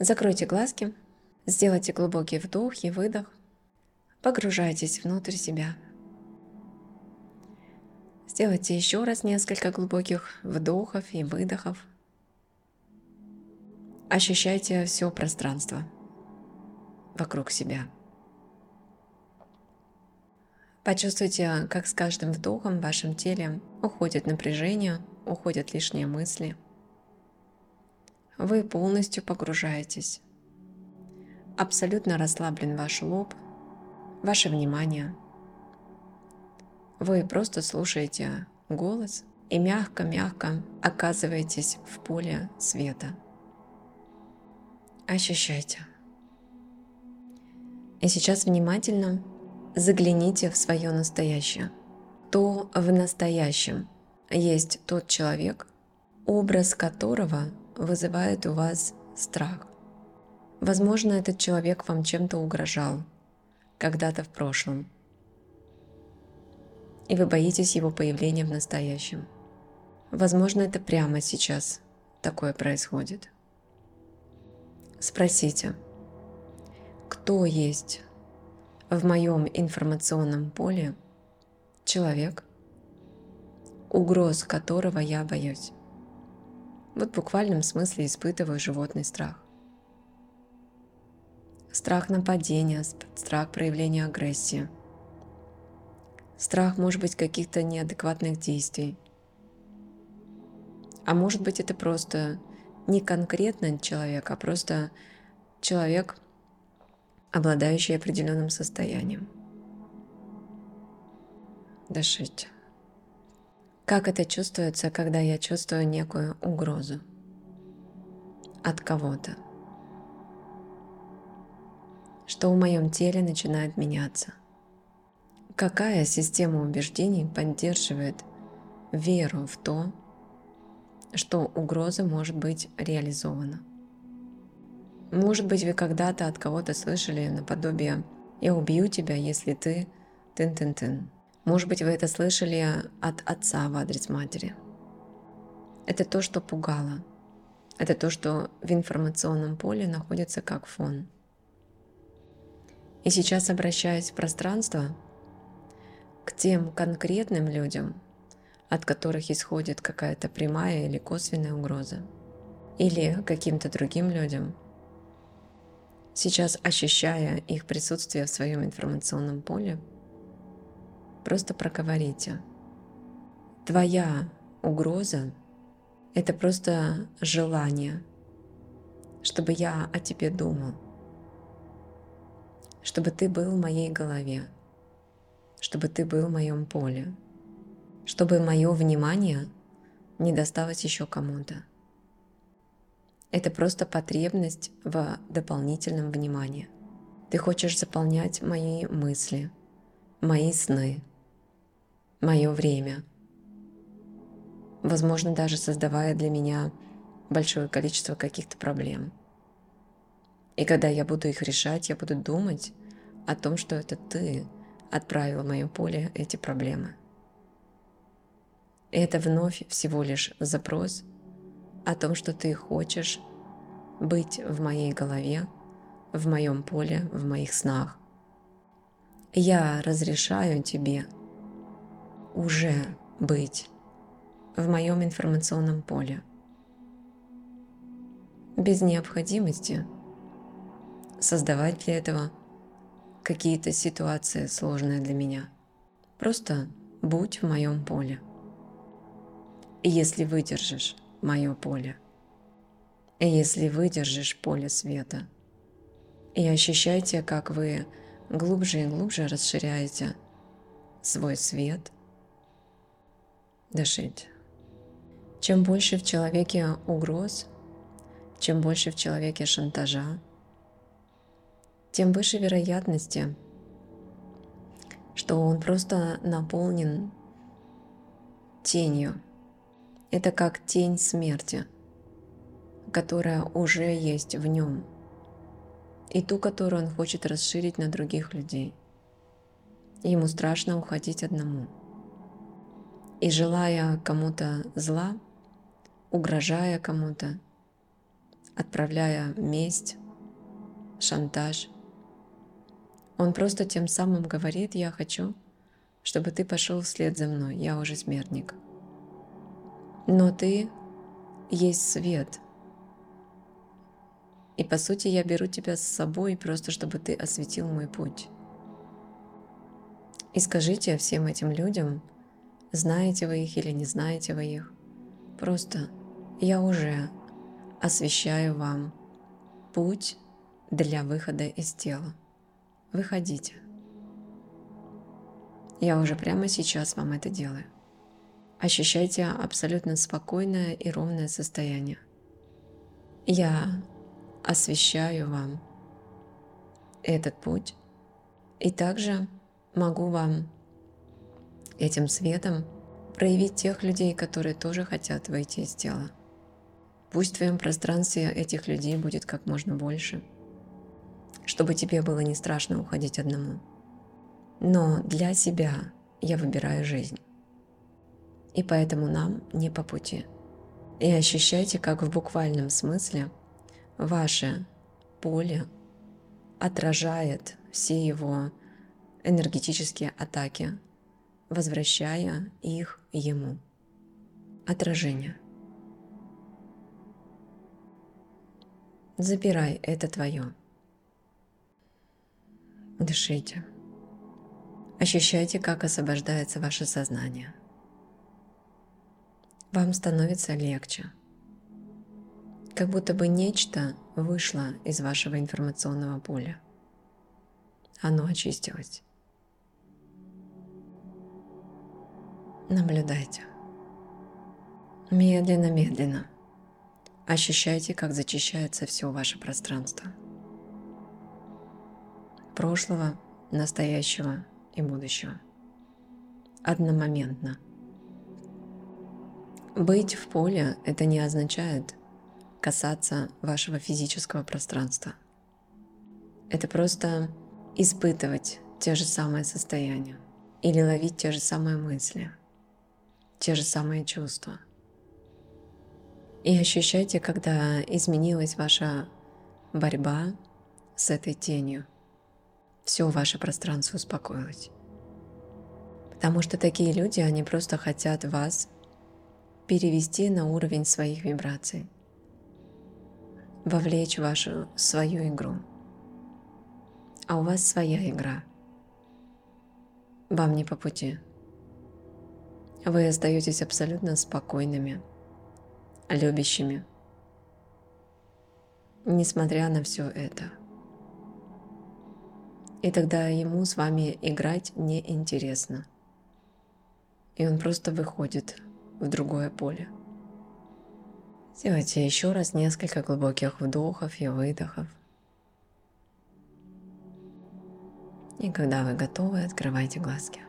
Закройте глазки, сделайте глубокий вдох и выдох, погружайтесь внутрь себя. Сделайте еще раз несколько глубоких вдохов и выдохов. Ощущайте все пространство вокруг себя. Почувствуйте, как с каждым вдохом в вашем теле уходит напряжение, уходят лишние мысли. Вы полностью погружаетесь. Абсолютно расслаблен ваш лоб, ваше внимание. Вы просто слушаете голос и мягко-мягко оказываетесь в поле света. Ощущайте. И сейчас внимательно загляните в свое настоящее. То в настоящем есть тот человек, образ которого вызывает у вас страх. Возможно, этот человек вам чем-то угрожал когда-то в прошлом, и вы боитесь его появления в настоящем. Возможно, это прямо сейчас такое происходит. Спросите, кто есть в моем информационном поле человек, угроз которого я боюсь. Вот в буквальном смысле испытываю животный страх. Страх нападения, страх проявления агрессии. Страх может быть каких-то неадекватных действий. А может быть это просто не конкретно человек, а просто человек, обладающий определенным состоянием. Дышите. Как это чувствуется, когда я чувствую некую угрозу от кого-то? Что в моем теле начинает меняться? Какая система убеждений поддерживает веру в то, что угроза может быть реализована? Может быть, вы когда-то от кого-то слышали наподобие «Я убью тебя, если ты тын-тын-тын». Может быть, вы это слышали от отца в адрес матери. Это то, что пугало. Это то, что в информационном поле находится как фон. И сейчас обращаясь в пространство к тем конкретным людям, от которых исходит какая-то прямая или косвенная угроза, или каким-то другим людям – сейчас ощущая их присутствие в своем информационном поле, просто проговорите. Твоя угроза — это просто желание, чтобы я о тебе думал, чтобы ты был в моей голове, чтобы ты был в моем поле, чтобы мое внимание не досталось еще кому-то. Это просто потребность в дополнительном внимании. Ты хочешь заполнять мои мысли, мои сны, мое время. Возможно, даже создавая для меня большое количество каких-то проблем. И когда я буду их решать, я буду думать о том, что это ты отправил в мое поле эти проблемы. И это вновь всего лишь запрос – о том, что ты хочешь быть в моей голове, в моем поле, в моих снах. Я разрешаю тебе уже быть в моем информационном поле. Без необходимости создавать для этого какие-то ситуации сложные для меня. Просто будь в моем поле. И если выдержишь мое поле. Если выдержишь поле света и ощущайте, как вы глубже и глубже расширяете свой свет, дышите. Чем больше в человеке угроз, чем больше в человеке шантажа, тем выше вероятности, что он просто наполнен тенью. Это как тень смерти, которая уже есть в нем, и ту, которую он хочет расширить на других людей. ему страшно уходить одному. И желая кому-то зла, угрожая кому-то, отправляя месть, шантаж. Он просто тем самым говорит, я хочу, чтобы ты пошел вслед за мной, я уже смертник. Но ты есть свет. И по сути я беру тебя с собой просто, чтобы ты осветил мой путь. И скажите всем этим людям, знаете вы их или не знаете вы их, просто я уже освещаю вам путь для выхода из тела. Выходите. Я уже прямо сейчас вам это делаю. Ощущайте абсолютно спокойное и ровное состояние. Я освещаю вам этот путь и также могу вам этим светом проявить тех людей, которые тоже хотят войти из тела. Пусть в твоем пространстве этих людей будет как можно больше, чтобы тебе было не страшно уходить одному. Но для себя я выбираю жизнь. И поэтому нам не по пути. И ощущайте, как в буквальном смысле ваше поле отражает все его энергетические атаки, возвращая их ему. Отражение. Забирай, это твое. Дышите. Ощущайте, как освобождается ваше сознание. Вам становится легче. Как будто бы нечто вышло из вашего информационного поля. Оно очистилось. Наблюдайте. Медленно-медленно. Ощущайте, как зачищается все ваше пространство. Прошлого, настоящего и будущего. Одномоментно. Быть в поле – это не означает касаться вашего физического пространства. Это просто испытывать те же самые состояния или ловить те же самые мысли, те же самые чувства. И ощущайте, когда изменилась ваша борьба с этой тенью – все ваше пространство успокоилось. Потому что такие люди, они просто хотят вас перевести на уровень своих вибраций, вовлечь вашу свою игру. А у вас своя игра. Вам не по пути. Вы остаетесь абсолютно спокойными, любящими, несмотря на все это – и тогда ему с вами играть неинтересно. И он просто выходит в другое поле. Сделайте еще раз несколько глубоких вдохов и выдохов. И когда вы готовы, открывайте глазки.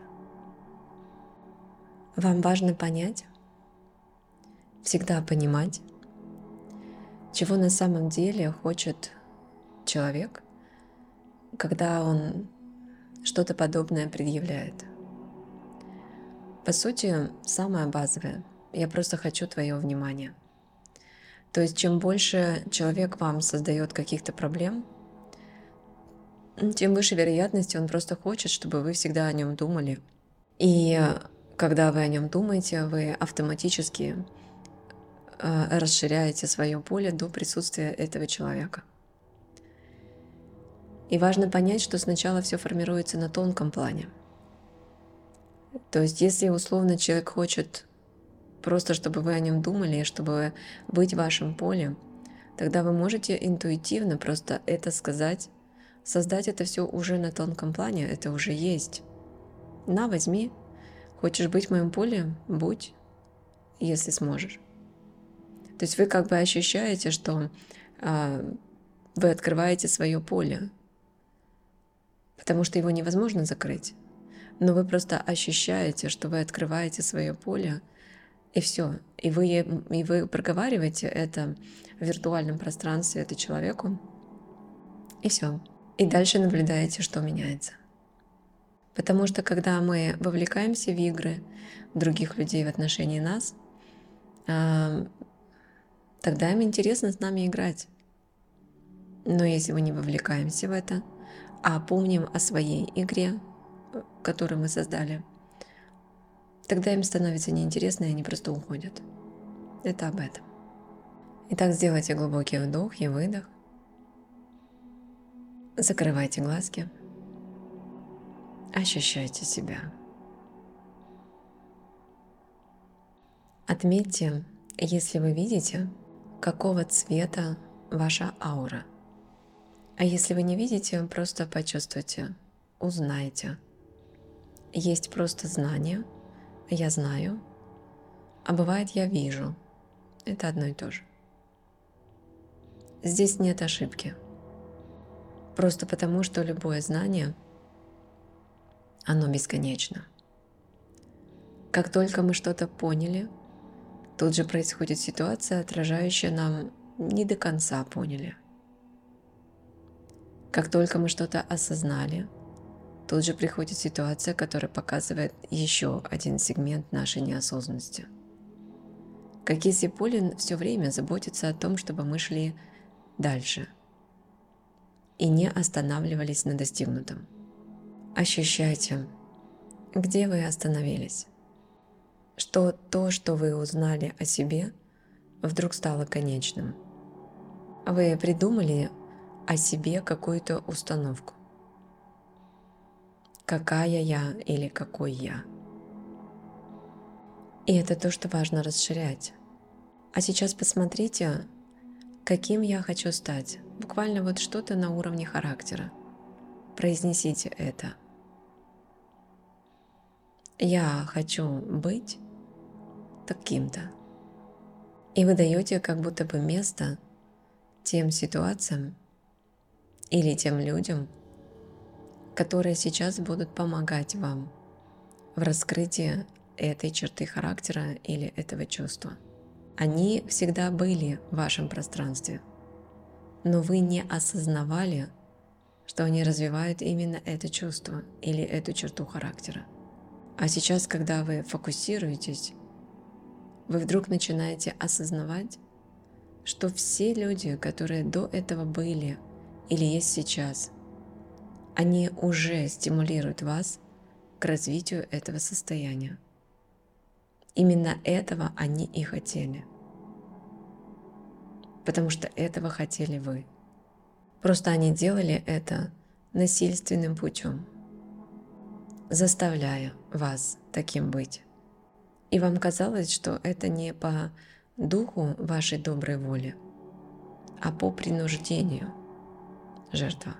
Вам важно понять, всегда понимать, чего на самом деле хочет человек – когда он что-то подобное предъявляет. По сути, самое базовое. Я просто хочу твое внимание. То есть, чем больше человек вам создает каких-то проблем, тем выше вероятность он просто хочет, чтобы вы всегда о нем думали. И когда вы о нем думаете, вы автоматически э, расширяете свое поле до присутствия этого человека. И важно понять, что сначала все формируется на тонком плане. То есть, если условно человек хочет просто, чтобы вы о нем думали, чтобы быть в вашем поле, тогда вы можете интуитивно просто это сказать, создать это все уже на тонком плане, это уже есть. На, возьми. Хочешь быть в моем поле? Будь, если сможешь. То есть вы как бы ощущаете, что э, вы открываете свое поле, потому что его невозможно закрыть. Но вы просто ощущаете, что вы открываете свое поле, и все. И вы, и вы проговариваете это в виртуальном пространстве это человеку, и все. И дальше наблюдаете, что меняется. Потому что когда мы вовлекаемся в игры других людей в отношении нас, а, тогда им интересно с нами играть. Но если мы не вовлекаемся в это, а помним о своей игре, которую мы создали, тогда им становится неинтересно, и они просто уходят. Это об этом. Итак, сделайте глубокий вдох и выдох. Закрывайте глазки. Ощущайте себя. Отметьте, если вы видите, какого цвета ваша аура. А если вы не видите, просто почувствуйте, узнайте. Есть просто знание, я знаю, а бывает я вижу. Это одно и то же. Здесь нет ошибки. Просто потому, что любое знание, оно бесконечно. Как только мы что-то поняли, Тут же происходит ситуация, отражающая нам не до конца поняли. Как только мы что-то осознали, тут же приходит ситуация, которая показывает еще один сегмент нашей неосознанности. Если поле все время заботится о том, чтобы мы шли дальше и не останавливались на достигнутом. Ощущайте, где вы остановились что то, что вы узнали о себе, вдруг стало конечным. Вы придумали о себе какую-то установку. Какая я или какой я. И это то, что важно расширять. А сейчас посмотрите, каким я хочу стать. Буквально вот что-то на уровне характера. Произнесите это. Я хочу быть таким-то. И вы даете как будто бы место тем ситуациям или тем людям, которые сейчас будут помогать вам в раскрытии этой черты характера или этого чувства. Они всегда были в вашем пространстве, но вы не осознавали, что они развивают именно это чувство или эту черту характера. А сейчас, когда вы фокусируетесь вы вдруг начинаете осознавать, что все люди, которые до этого были или есть сейчас, они уже стимулируют вас к развитию этого состояния. Именно этого они и хотели. Потому что этого хотели вы. Просто они делали это насильственным путем, заставляя вас таким быть и вам казалось, что это не по духу вашей доброй воли, а по принуждению жертва.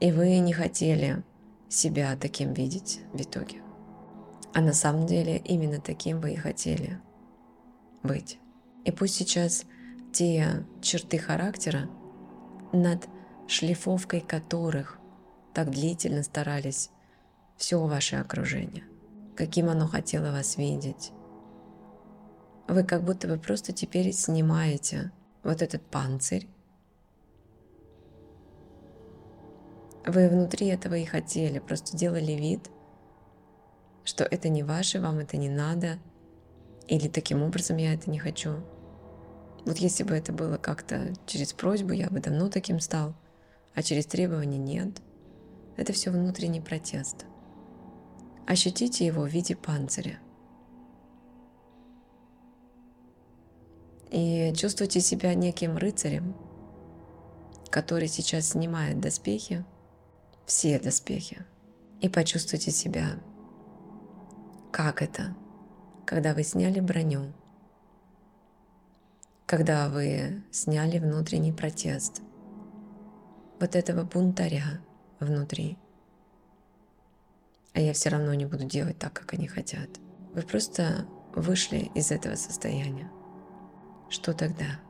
И вы не хотели себя таким видеть в итоге. А на самом деле именно таким вы и хотели быть. И пусть сейчас те черты характера, над шлифовкой которых так длительно старались все ваше окружение – каким оно хотело вас видеть. Вы как будто бы просто теперь снимаете вот этот панцирь. Вы внутри этого и хотели, просто делали вид, что это не ваше, вам это не надо, или таким образом я это не хочу. Вот если бы это было как-то через просьбу, я бы давно таким стал, а через требование нет. Это все внутренний протест. Ощутите его в виде панциря. И чувствуйте себя неким рыцарем, который сейчас снимает доспехи, все доспехи, и почувствуйте себя, как это, когда вы сняли броню, когда вы сняли внутренний протест, вот этого бунтаря внутри – а я все равно не буду делать так, как они хотят. Вы просто вышли из этого состояния. Что тогда?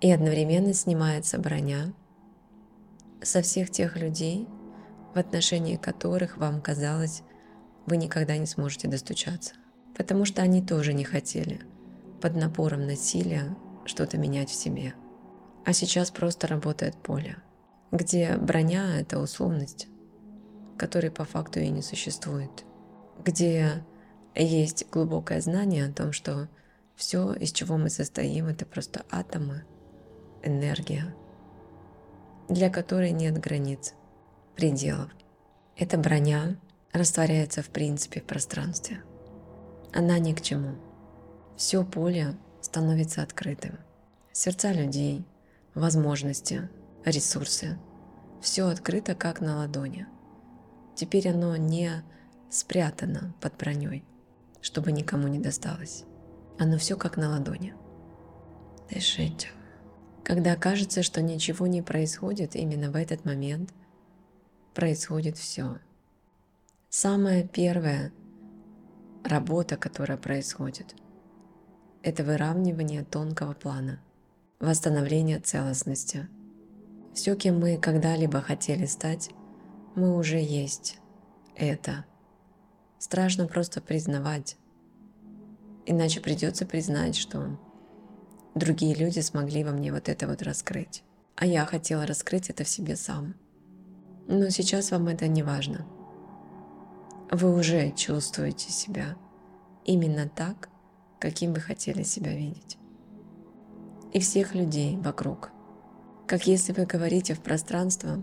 И одновременно снимается броня со всех тех людей, в отношении которых вам казалось, вы никогда не сможете достучаться. Потому что они тоже не хотели под напором насилия что-то менять в себе. А сейчас просто работает поле, где броня — это условность, который по факту и не существует, где есть глубокое знание о том, что все, из чего мы состоим, это просто атомы, энергия, для которой нет границ, пределов. Эта броня растворяется в принципе в пространстве. Она ни к чему. Все поле становится открытым. Сердца людей, возможности, ресурсы. Все открыто, как на ладони. Теперь оно не спрятано под броней, чтобы никому не досталось. Оно все как на ладони. Дышите. Когда кажется, что ничего не происходит, именно в этот момент происходит все. Самая первая работа, которая происходит, это выравнивание тонкого плана, восстановление целостности. Все, кем мы когда-либо хотели стать, мы уже есть это. Страшно просто признавать. Иначе придется признать, что другие люди смогли во мне вот это вот раскрыть. А я хотела раскрыть это в себе сам. Но сейчас вам это не важно. Вы уже чувствуете себя именно так, каким вы хотели себя видеть. И всех людей вокруг. Как если вы говорите в пространство,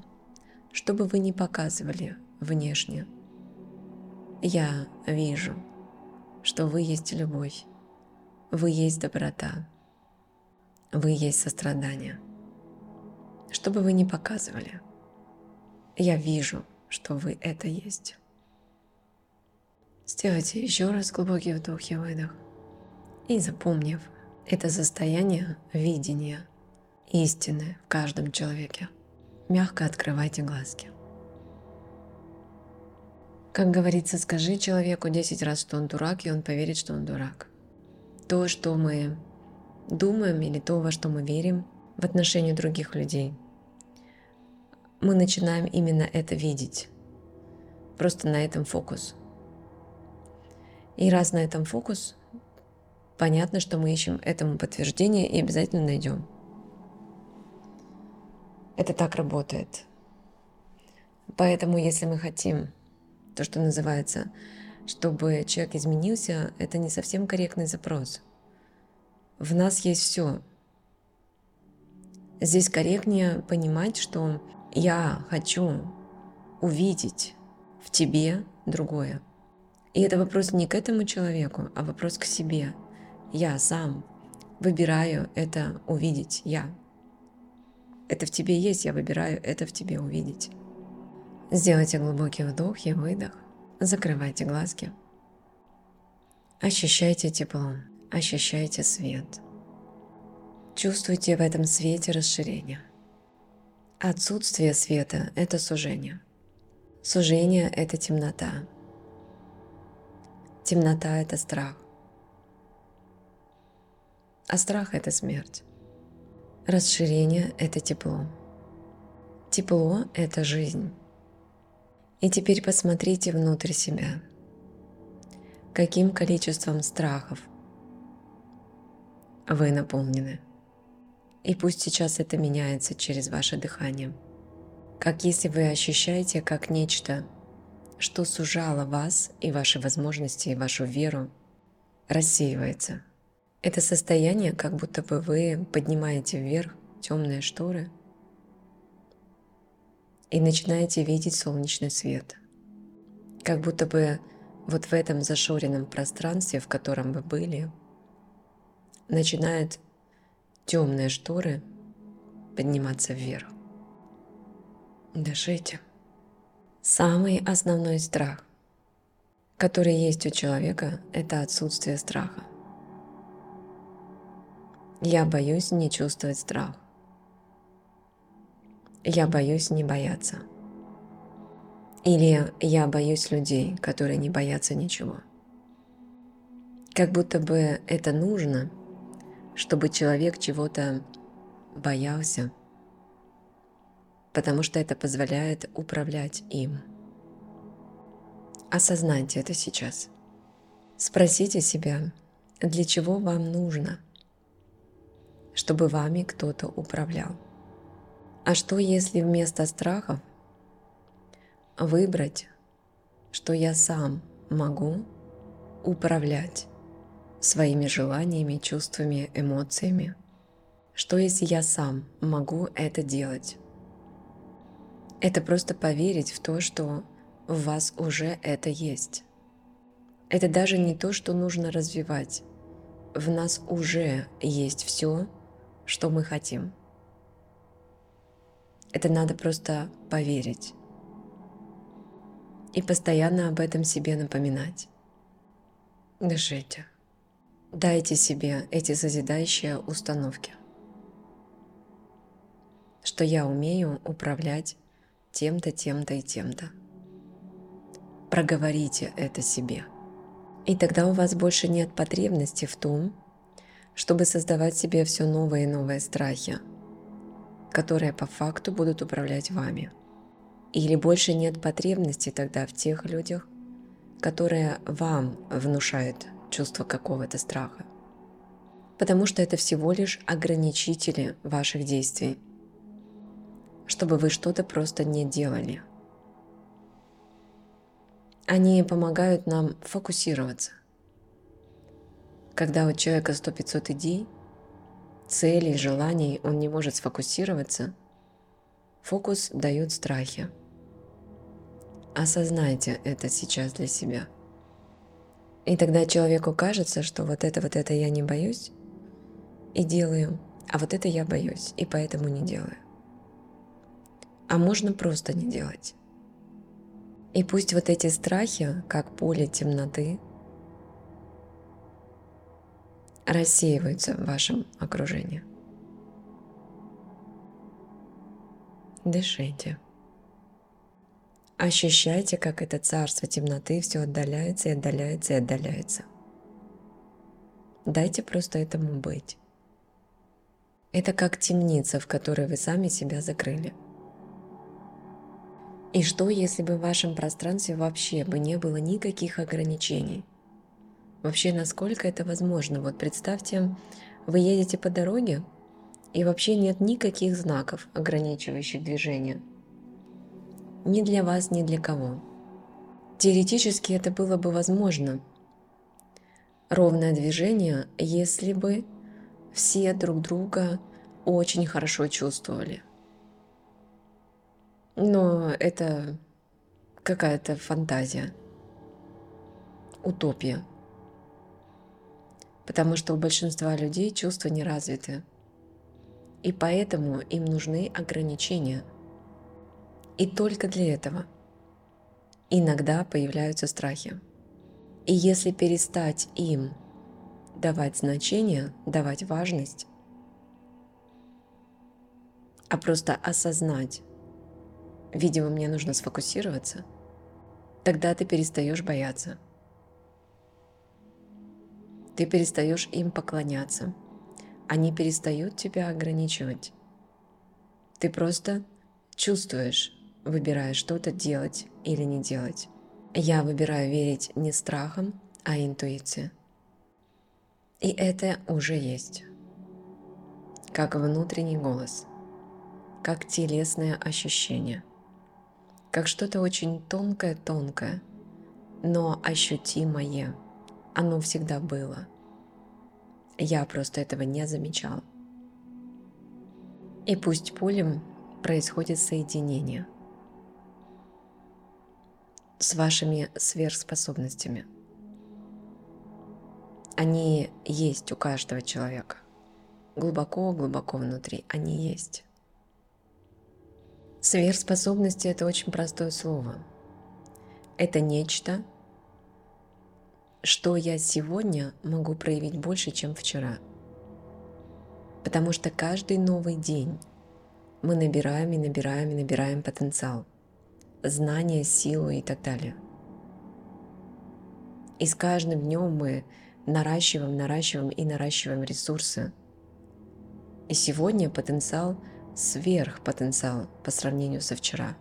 что бы вы ни показывали внешне. Я вижу, что вы есть любовь, вы есть доброта, вы есть сострадание. Что бы вы ни показывали, я вижу, что вы это есть. Сделайте еще раз глубокий вдох и выдох. И запомнив это состояние видения истины в каждом человеке, мягко открывайте глазки. Как говорится, скажи человеку 10 раз, что он дурак, и он поверит, что он дурак. То, что мы думаем или то, во что мы верим в отношении других людей, мы начинаем именно это видеть. Просто на этом фокус. И раз на этом фокус, понятно, что мы ищем этому подтверждение и обязательно найдем. Это так работает. Поэтому, если мы хотим, то, что называется, чтобы человек изменился, это не совсем корректный запрос. В нас есть все. Здесь корректнее понимать, что я хочу увидеть в тебе другое. И это вопрос не к этому человеку, а вопрос к себе. Я сам выбираю это увидеть, я. Это в тебе есть, я выбираю это в тебе увидеть. Сделайте глубокий вдох и выдох. Закрывайте глазки. Ощущайте тепло, ощущайте свет. Чувствуйте в этом свете расширение. Отсутствие света – это сужение. Сужение – это темнота. Темнота – это страх. А страх – это смерть. Расширение – это тепло. Тепло – это жизнь. И теперь посмотрите внутрь себя. Каким количеством страхов вы наполнены. И пусть сейчас это меняется через ваше дыхание. Как если вы ощущаете как нечто, что сужало вас и ваши возможности, и вашу веру, рассеивается – это состояние, как будто бы вы поднимаете вверх темные шторы и начинаете видеть солнечный свет. Как будто бы вот в этом зашоренном пространстве, в котором вы были, начинают темные шторы подниматься вверх. Дышите. Самый основной страх, который есть у человека, это отсутствие страха. Я боюсь не чувствовать страх. Я боюсь не бояться. Или я боюсь людей, которые не боятся ничего. Как будто бы это нужно, чтобы человек чего-то боялся, потому что это позволяет управлять им. Осознайте это сейчас. Спросите себя, для чего вам нужно – чтобы вами кто-то управлял. А что если вместо страхов выбрать, что я сам могу управлять своими желаниями, чувствами, эмоциями, Что если я сам могу это делать? Это просто поверить в то, что в вас уже это есть. Это даже не то, что нужно развивать. В нас уже есть все, что мы хотим. Это надо просто поверить. И постоянно об этом себе напоминать. Дышите. Дайте себе эти созидающие установки. Что я умею управлять тем-то, тем-то и тем-то. Проговорите это себе. И тогда у вас больше нет потребности в том, чтобы создавать себе все новые и новые страхи, которые по факту будут управлять вами. Или больше нет потребности тогда в тех людях, которые вам внушают чувство какого-то страха. Потому что это всего лишь ограничители ваших действий, чтобы вы что-то просто не делали – они помогают нам фокусироваться. Когда у человека 100-500 идей, целей, желаний, он не может сфокусироваться, фокус дает страхи. Осознайте это сейчас для себя. И тогда человеку кажется, что вот это, вот это я не боюсь и делаю, а вот это я боюсь и поэтому не делаю. А можно просто не делать. И пусть вот эти страхи, как поле темноты, рассеиваются в вашем окружении. Дышите. Ощущайте, как это царство темноты все отдаляется и отдаляется и отдаляется. Дайте просто этому быть. Это как темница, в которой вы сами себя закрыли – и что, если бы в вашем пространстве вообще бы не было никаких ограничений? Вообще, насколько это возможно? Вот представьте, вы едете по дороге, и вообще нет никаких знаков, ограничивающих движение. Ни для вас, ни для кого. Теоретически это было бы возможно. Ровное движение, если бы все друг друга очень хорошо чувствовали – но это какая-то фантазия, утопия. Потому что у большинства людей чувства не развиты. И поэтому им нужны ограничения. И только для этого иногда появляются страхи. И если перестать им давать значение, давать важность, а просто осознать, видимо, мне нужно сфокусироваться, тогда ты перестаешь бояться. Ты перестаешь им поклоняться. Они перестают тебя ограничивать. Ты просто чувствуешь, выбирая что-то делать или не делать. Я выбираю верить не страхом, а интуиции. И это уже есть. Как внутренний голос, как телесное ощущение – как что-то очень тонкое-тонкое, но ощутимое. Оно всегда было. Я просто этого не замечал. И пусть полем происходит соединение с вашими сверхспособностями. Они есть у каждого человека. Глубоко-глубоко внутри они есть. Сверхспособности – это очень простое слово. Это нечто, что я сегодня могу проявить больше, чем вчера. Потому что каждый новый день мы набираем и набираем и набираем потенциал, знания, силу и так далее. И с каждым днем мы наращиваем, наращиваем и наращиваем ресурсы. И сегодня потенциал – сверхпотенциал по сравнению со вчера.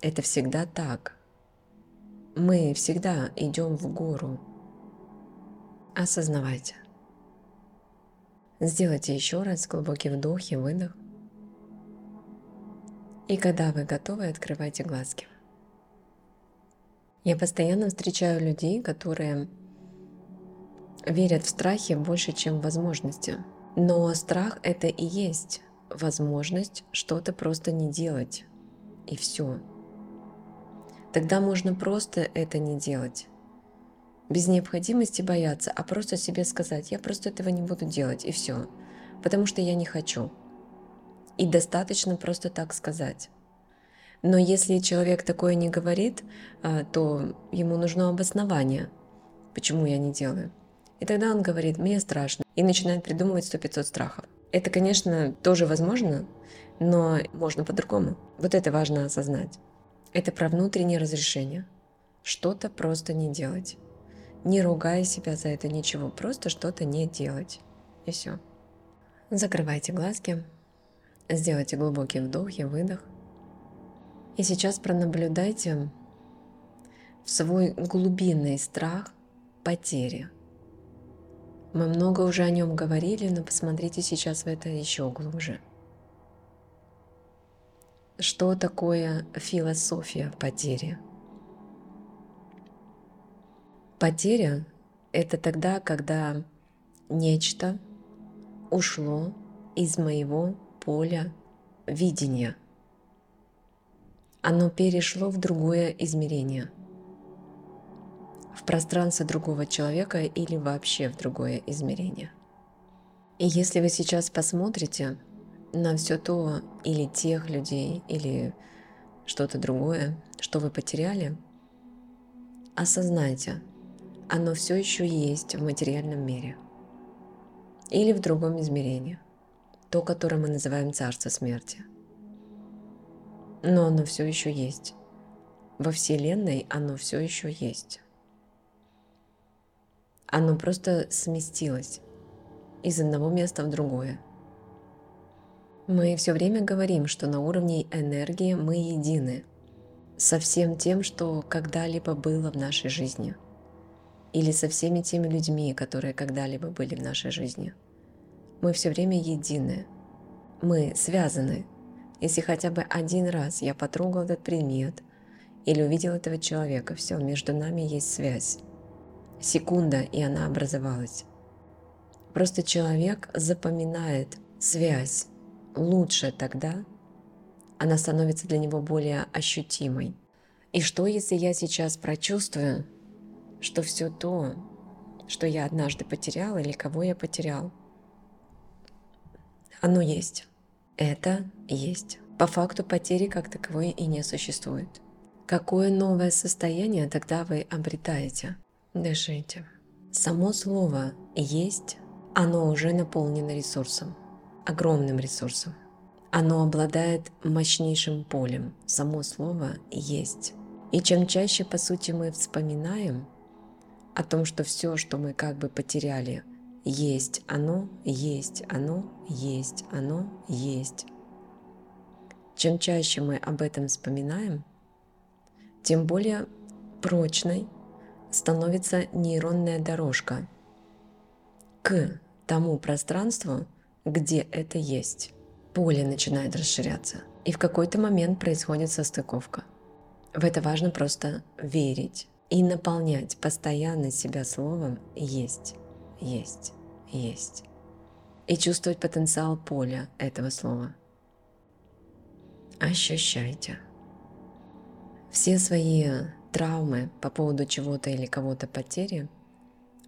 Это всегда так. Мы всегда идем в гору. Осознавайте. Сделайте еще раз глубокий вдох и выдох. И когда вы готовы, открывайте глазки. Я постоянно встречаю людей, которые верят в страхи больше, чем в возможности – Но страх это и есть возможность что-то просто не делать. И все. Тогда можно просто это не делать. Без необходимости бояться, а просто себе сказать, я просто этого не буду делать, и все. Потому что я не хочу. И достаточно просто так сказать. Но если человек такое не говорит, а, то ему нужно обоснование, почему я не делаю. И тогда он говорит, мне страшно, и начинает придумывать сто пятьсот страхов. Это, конечно, тоже возможно, но можно по-другому. Вот это важно осознать. Это про внутреннее разрешение. Что-то просто не делать. Не ругая себя за это ничего, просто что-то не делать. И все. Закрывайте глазки, сделайте глубокий вдох и выдох. И сейчас пронаблюдайте в свой глубинный страх потери – мы много уже о нем говорили, но посмотрите сейчас в это еще глубже. Что такое философия потери? Потеря – это тогда, когда нечто ушло из моего поля видения. Оно перешло в другое измерение – в пространство другого человека или вообще в другое измерение. И если вы сейчас посмотрите на все то или тех людей, или что-то другое, что вы потеряли, осознайте, оно все еще есть в материальном мире или в другом измерении, то, которое мы называем царство смерти. Но оно все еще есть. Во Вселенной оно все еще есть оно просто сместилось из одного места в другое. Мы все время говорим, что на уровне энергии мы едины со всем тем, что когда-либо было в нашей жизни, или со всеми теми людьми, которые когда-либо были в нашей жизни. Мы все время едины. Мы связаны. Если хотя бы один раз я потрогал этот предмет или увидел этого человека, все, между нами есть связь секунда, и она образовалась. Просто человек запоминает связь лучше тогда, она становится для него более ощутимой. И что, если я сейчас прочувствую, что все то, что я однажды потерял или кого я потерял, оно есть. Это есть. По факту потери как таковой и не существует. Какое новое состояние тогда вы обретаете? Дышите. Само слово «есть» оно уже наполнено ресурсом, огромным ресурсом. Оно обладает мощнейшим полем. Само слово «есть». И чем чаще, по сути, мы вспоминаем о том, что все, что мы как бы потеряли, есть оно, есть оно, есть оно, есть. Чем чаще мы об этом вспоминаем, тем более прочной становится нейронная дорожка к тому пространству, где это есть. Поле начинает расширяться, и в какой-то момент происходит состыковка. В это важно просто верить и наполнять постоянно себя словом «есть, есть, есть» и чувствовать потенциал поля этого слова. Ощущайте. Все свои травмы по поводу чего-то или кого-то потери,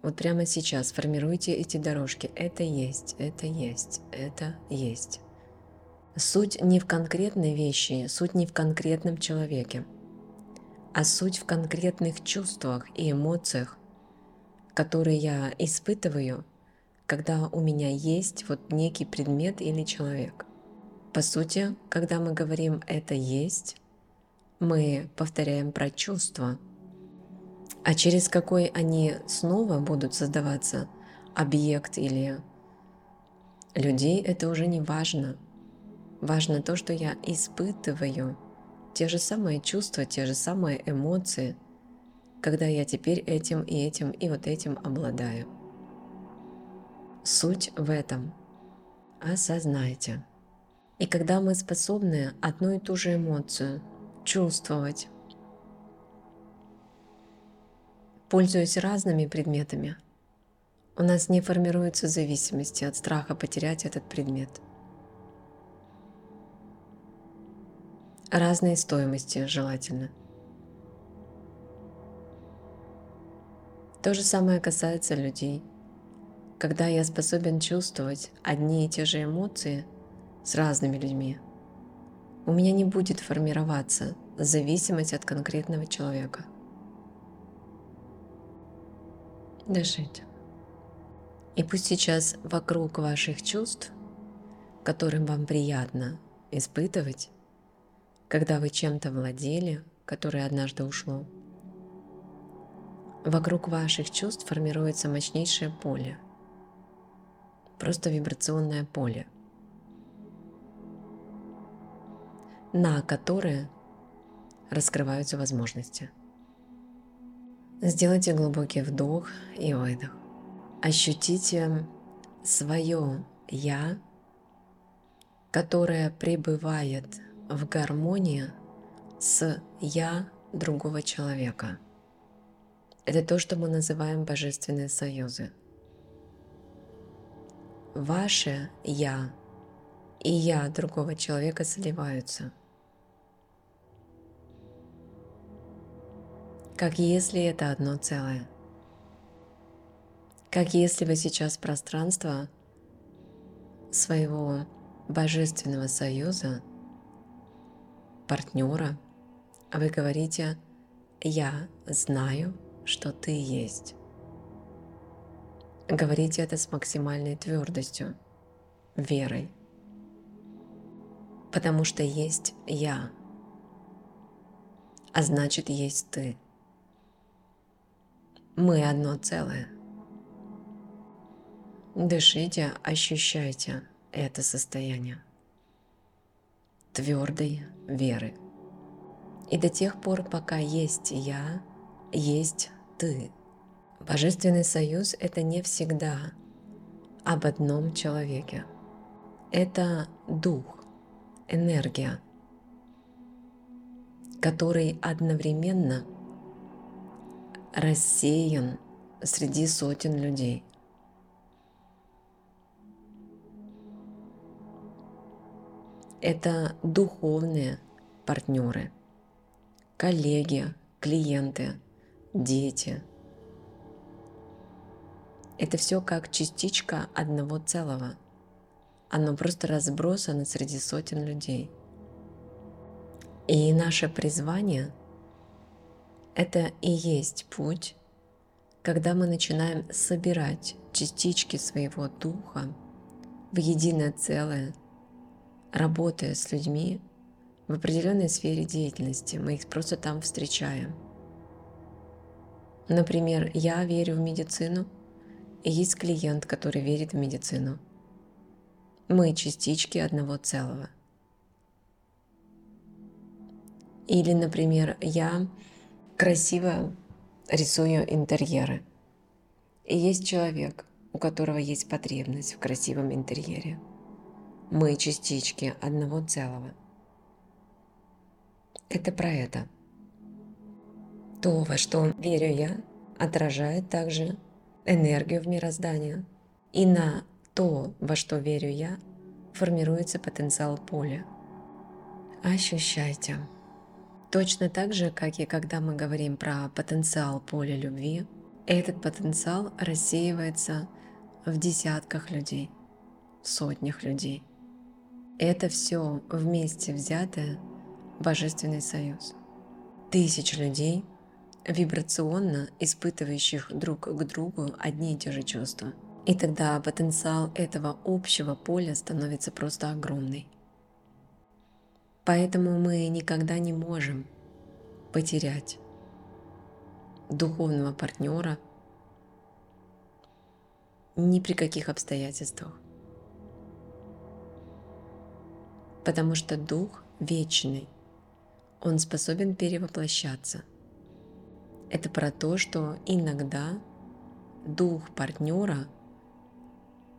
вот прямо сейчас формируйте эти дорожки. Это есть, это есть, это есть. Суть не в конкретной вещи, суть не в конкретном человеке, а суть в конкретных чувствах и эмоциях, которые я испытываю, когда у меня есть вот некий предмет или человек. По сути, когда мы говорим «это есть», мы повторяем про чувства, а через какой они снова будут создаваться, объект или людей, это уже не важно. Важно то, что я испытываю те же самые чувства, те же самые эмоции, когда я теперь этим и этим и вот этим обладаю. Суть в этом. Осознайте. И когда мы способны одну и ту же эмоцию чувствовать, пользуясь разными предметами, у нас не формируются зависимости от страха потерять этот предмет. Разные стоимости желательно. То же самое касается людей. Когда я способен чувствовать одни и те же эмоции с разными людьми, у меня не будет формироваться зависимость от конкретного человека. Дышите. И пусть сейчас вокруг ваших чувств, которым вам приятно испытывать, когда вы чем-то владели, которое однажды ушло, вокруг ваших чувств формируется мощнейшее поле, просто вибрационное поле, на которое раскрываются возможности. Сделайте глубокий вдох и выдох. Ощутите свое «я», которое пребывает в гармонии с «я» другого человека. Это то, что мы называем божественные союзы. Ваше «я» и «я» другого человека сливаются. Как если это одно целое – как если вы сейчас пространство своего божественного союза, партнера, вы говорите «Я знаю, что ты есть». Говорите это с максимальной твердостью, верой. Потому что есть я, а значит есть ты. Мы одно целое – Дышите, ощущайте это состояние твердой веры. И до тех пор, пока есть я, есть ты. Божественный союз – это не всегда об одном человеке. Это дух, энергия, который одновременно рассеян среди сотен людей – это духовные партнеры, коллеги, клиенты, дети. Это все как частичка одного целого. Оно просто разбросано среди сотен людей. И наше призвание – это и есть путь, когда мы начинаем собирать частички своего духа в единое целое – работая с людьми в определенной сфере деятельности, мы их просто там встречаем. Например, я верю в медицину, есть клиент, который верит в медицину. Мы частички одного целого. Или, например, я красиво рисую интерьеры. И есть человек, у которого есть потребность в красивом интерьере – мы частички одного целого. Это про это. То, во что верю я, отражает также энергию в мироздании. И на то, во что верю я, формируется потенциал поля. Ощущайте. Точно так же, как и когда мы говорим про потенциал поля любви, этот потенциал рассеивается в десятках людей, в сотнях людей – это все вместе взятое Божественный Союз. Тысяч людей, вибрационно испытывающих друг к другу одни и те же чувства. И тогда потенциал этого общего поля становится просто огромный. Поэтому мы никогда не можем потерять духовного партнера ни при каких обстоятельствах. потому что Дух вечный, Он способен перевоплощаться. Это про то, что иногда дух партнера,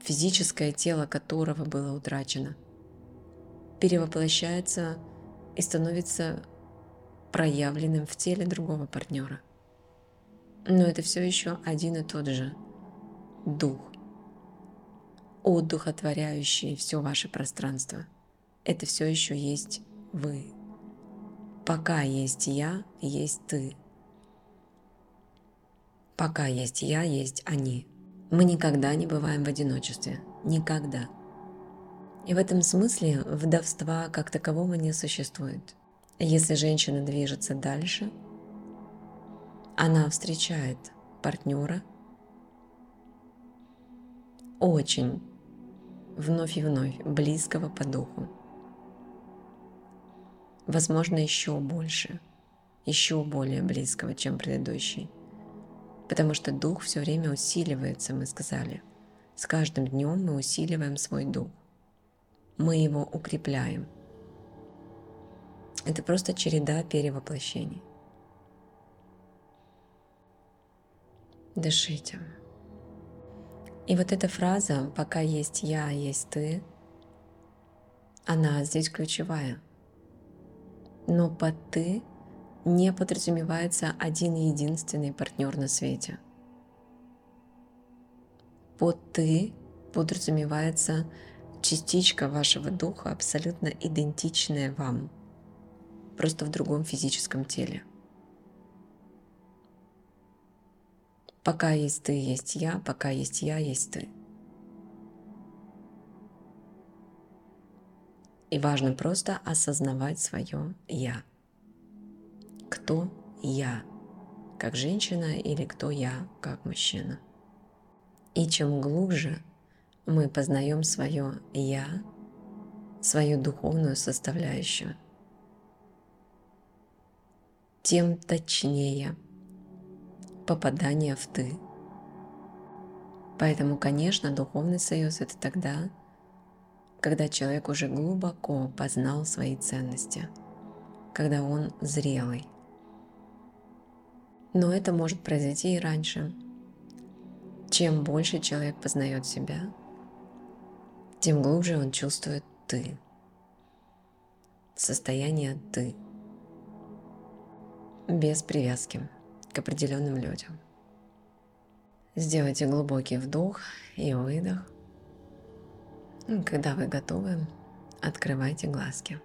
физическое тело которого было утрачено, перевоплощается и становится проявленным в теле другого партнера. Но это все еще один и тот же дух, одухотворяющий все ваше пространство. Это все еще есть вы. Пока есть я, есть ты. Пока есть я, есть они. Мы никогда не бываем в одиночестве. Никогда. И в этом смысле вдовства как такового не существует. Если женщина движется дальше, она встречает партнера очень вновь и вновь близкого по духу. Возможно, еще больше, еще более близкого, чем предыдущий. Потому что дух все время усиливается, мы сказали. С каждым днем мы усиливаем свой дух мы его укрепляем. Это просто череда перевоплощений. Дышите. И вот эта фраза «пока есть я, есть ты», она здесь ключевая. Но под «ты» не подразумевается один единственный партнер на свете. Под «ты» подразумевается частичка вашего духа абсолютно идентичная вам, просто в другом физическом теле. Пока есть ты, есть я, пока есть я, есть ты. И важно просто осознавать свое я. Кто я, как женщина или кто я, как мужчина. И чем глубже мы познаем свое «я», свою духовную составляющую, тем точнее попадание в «ты». Поэтому, конечно, духовный союз – это тогда, когда человек уже глубоко познал свои ценности, когда он зрелый. Но это может произойти и раньше. Чем больше человек познает себя, тем глубже он чувствует ты. Состояние ты. Без привязки к определенным людям. Сделайте глубокий вдох и выдох. Когда вы готовы, открывайте глазки.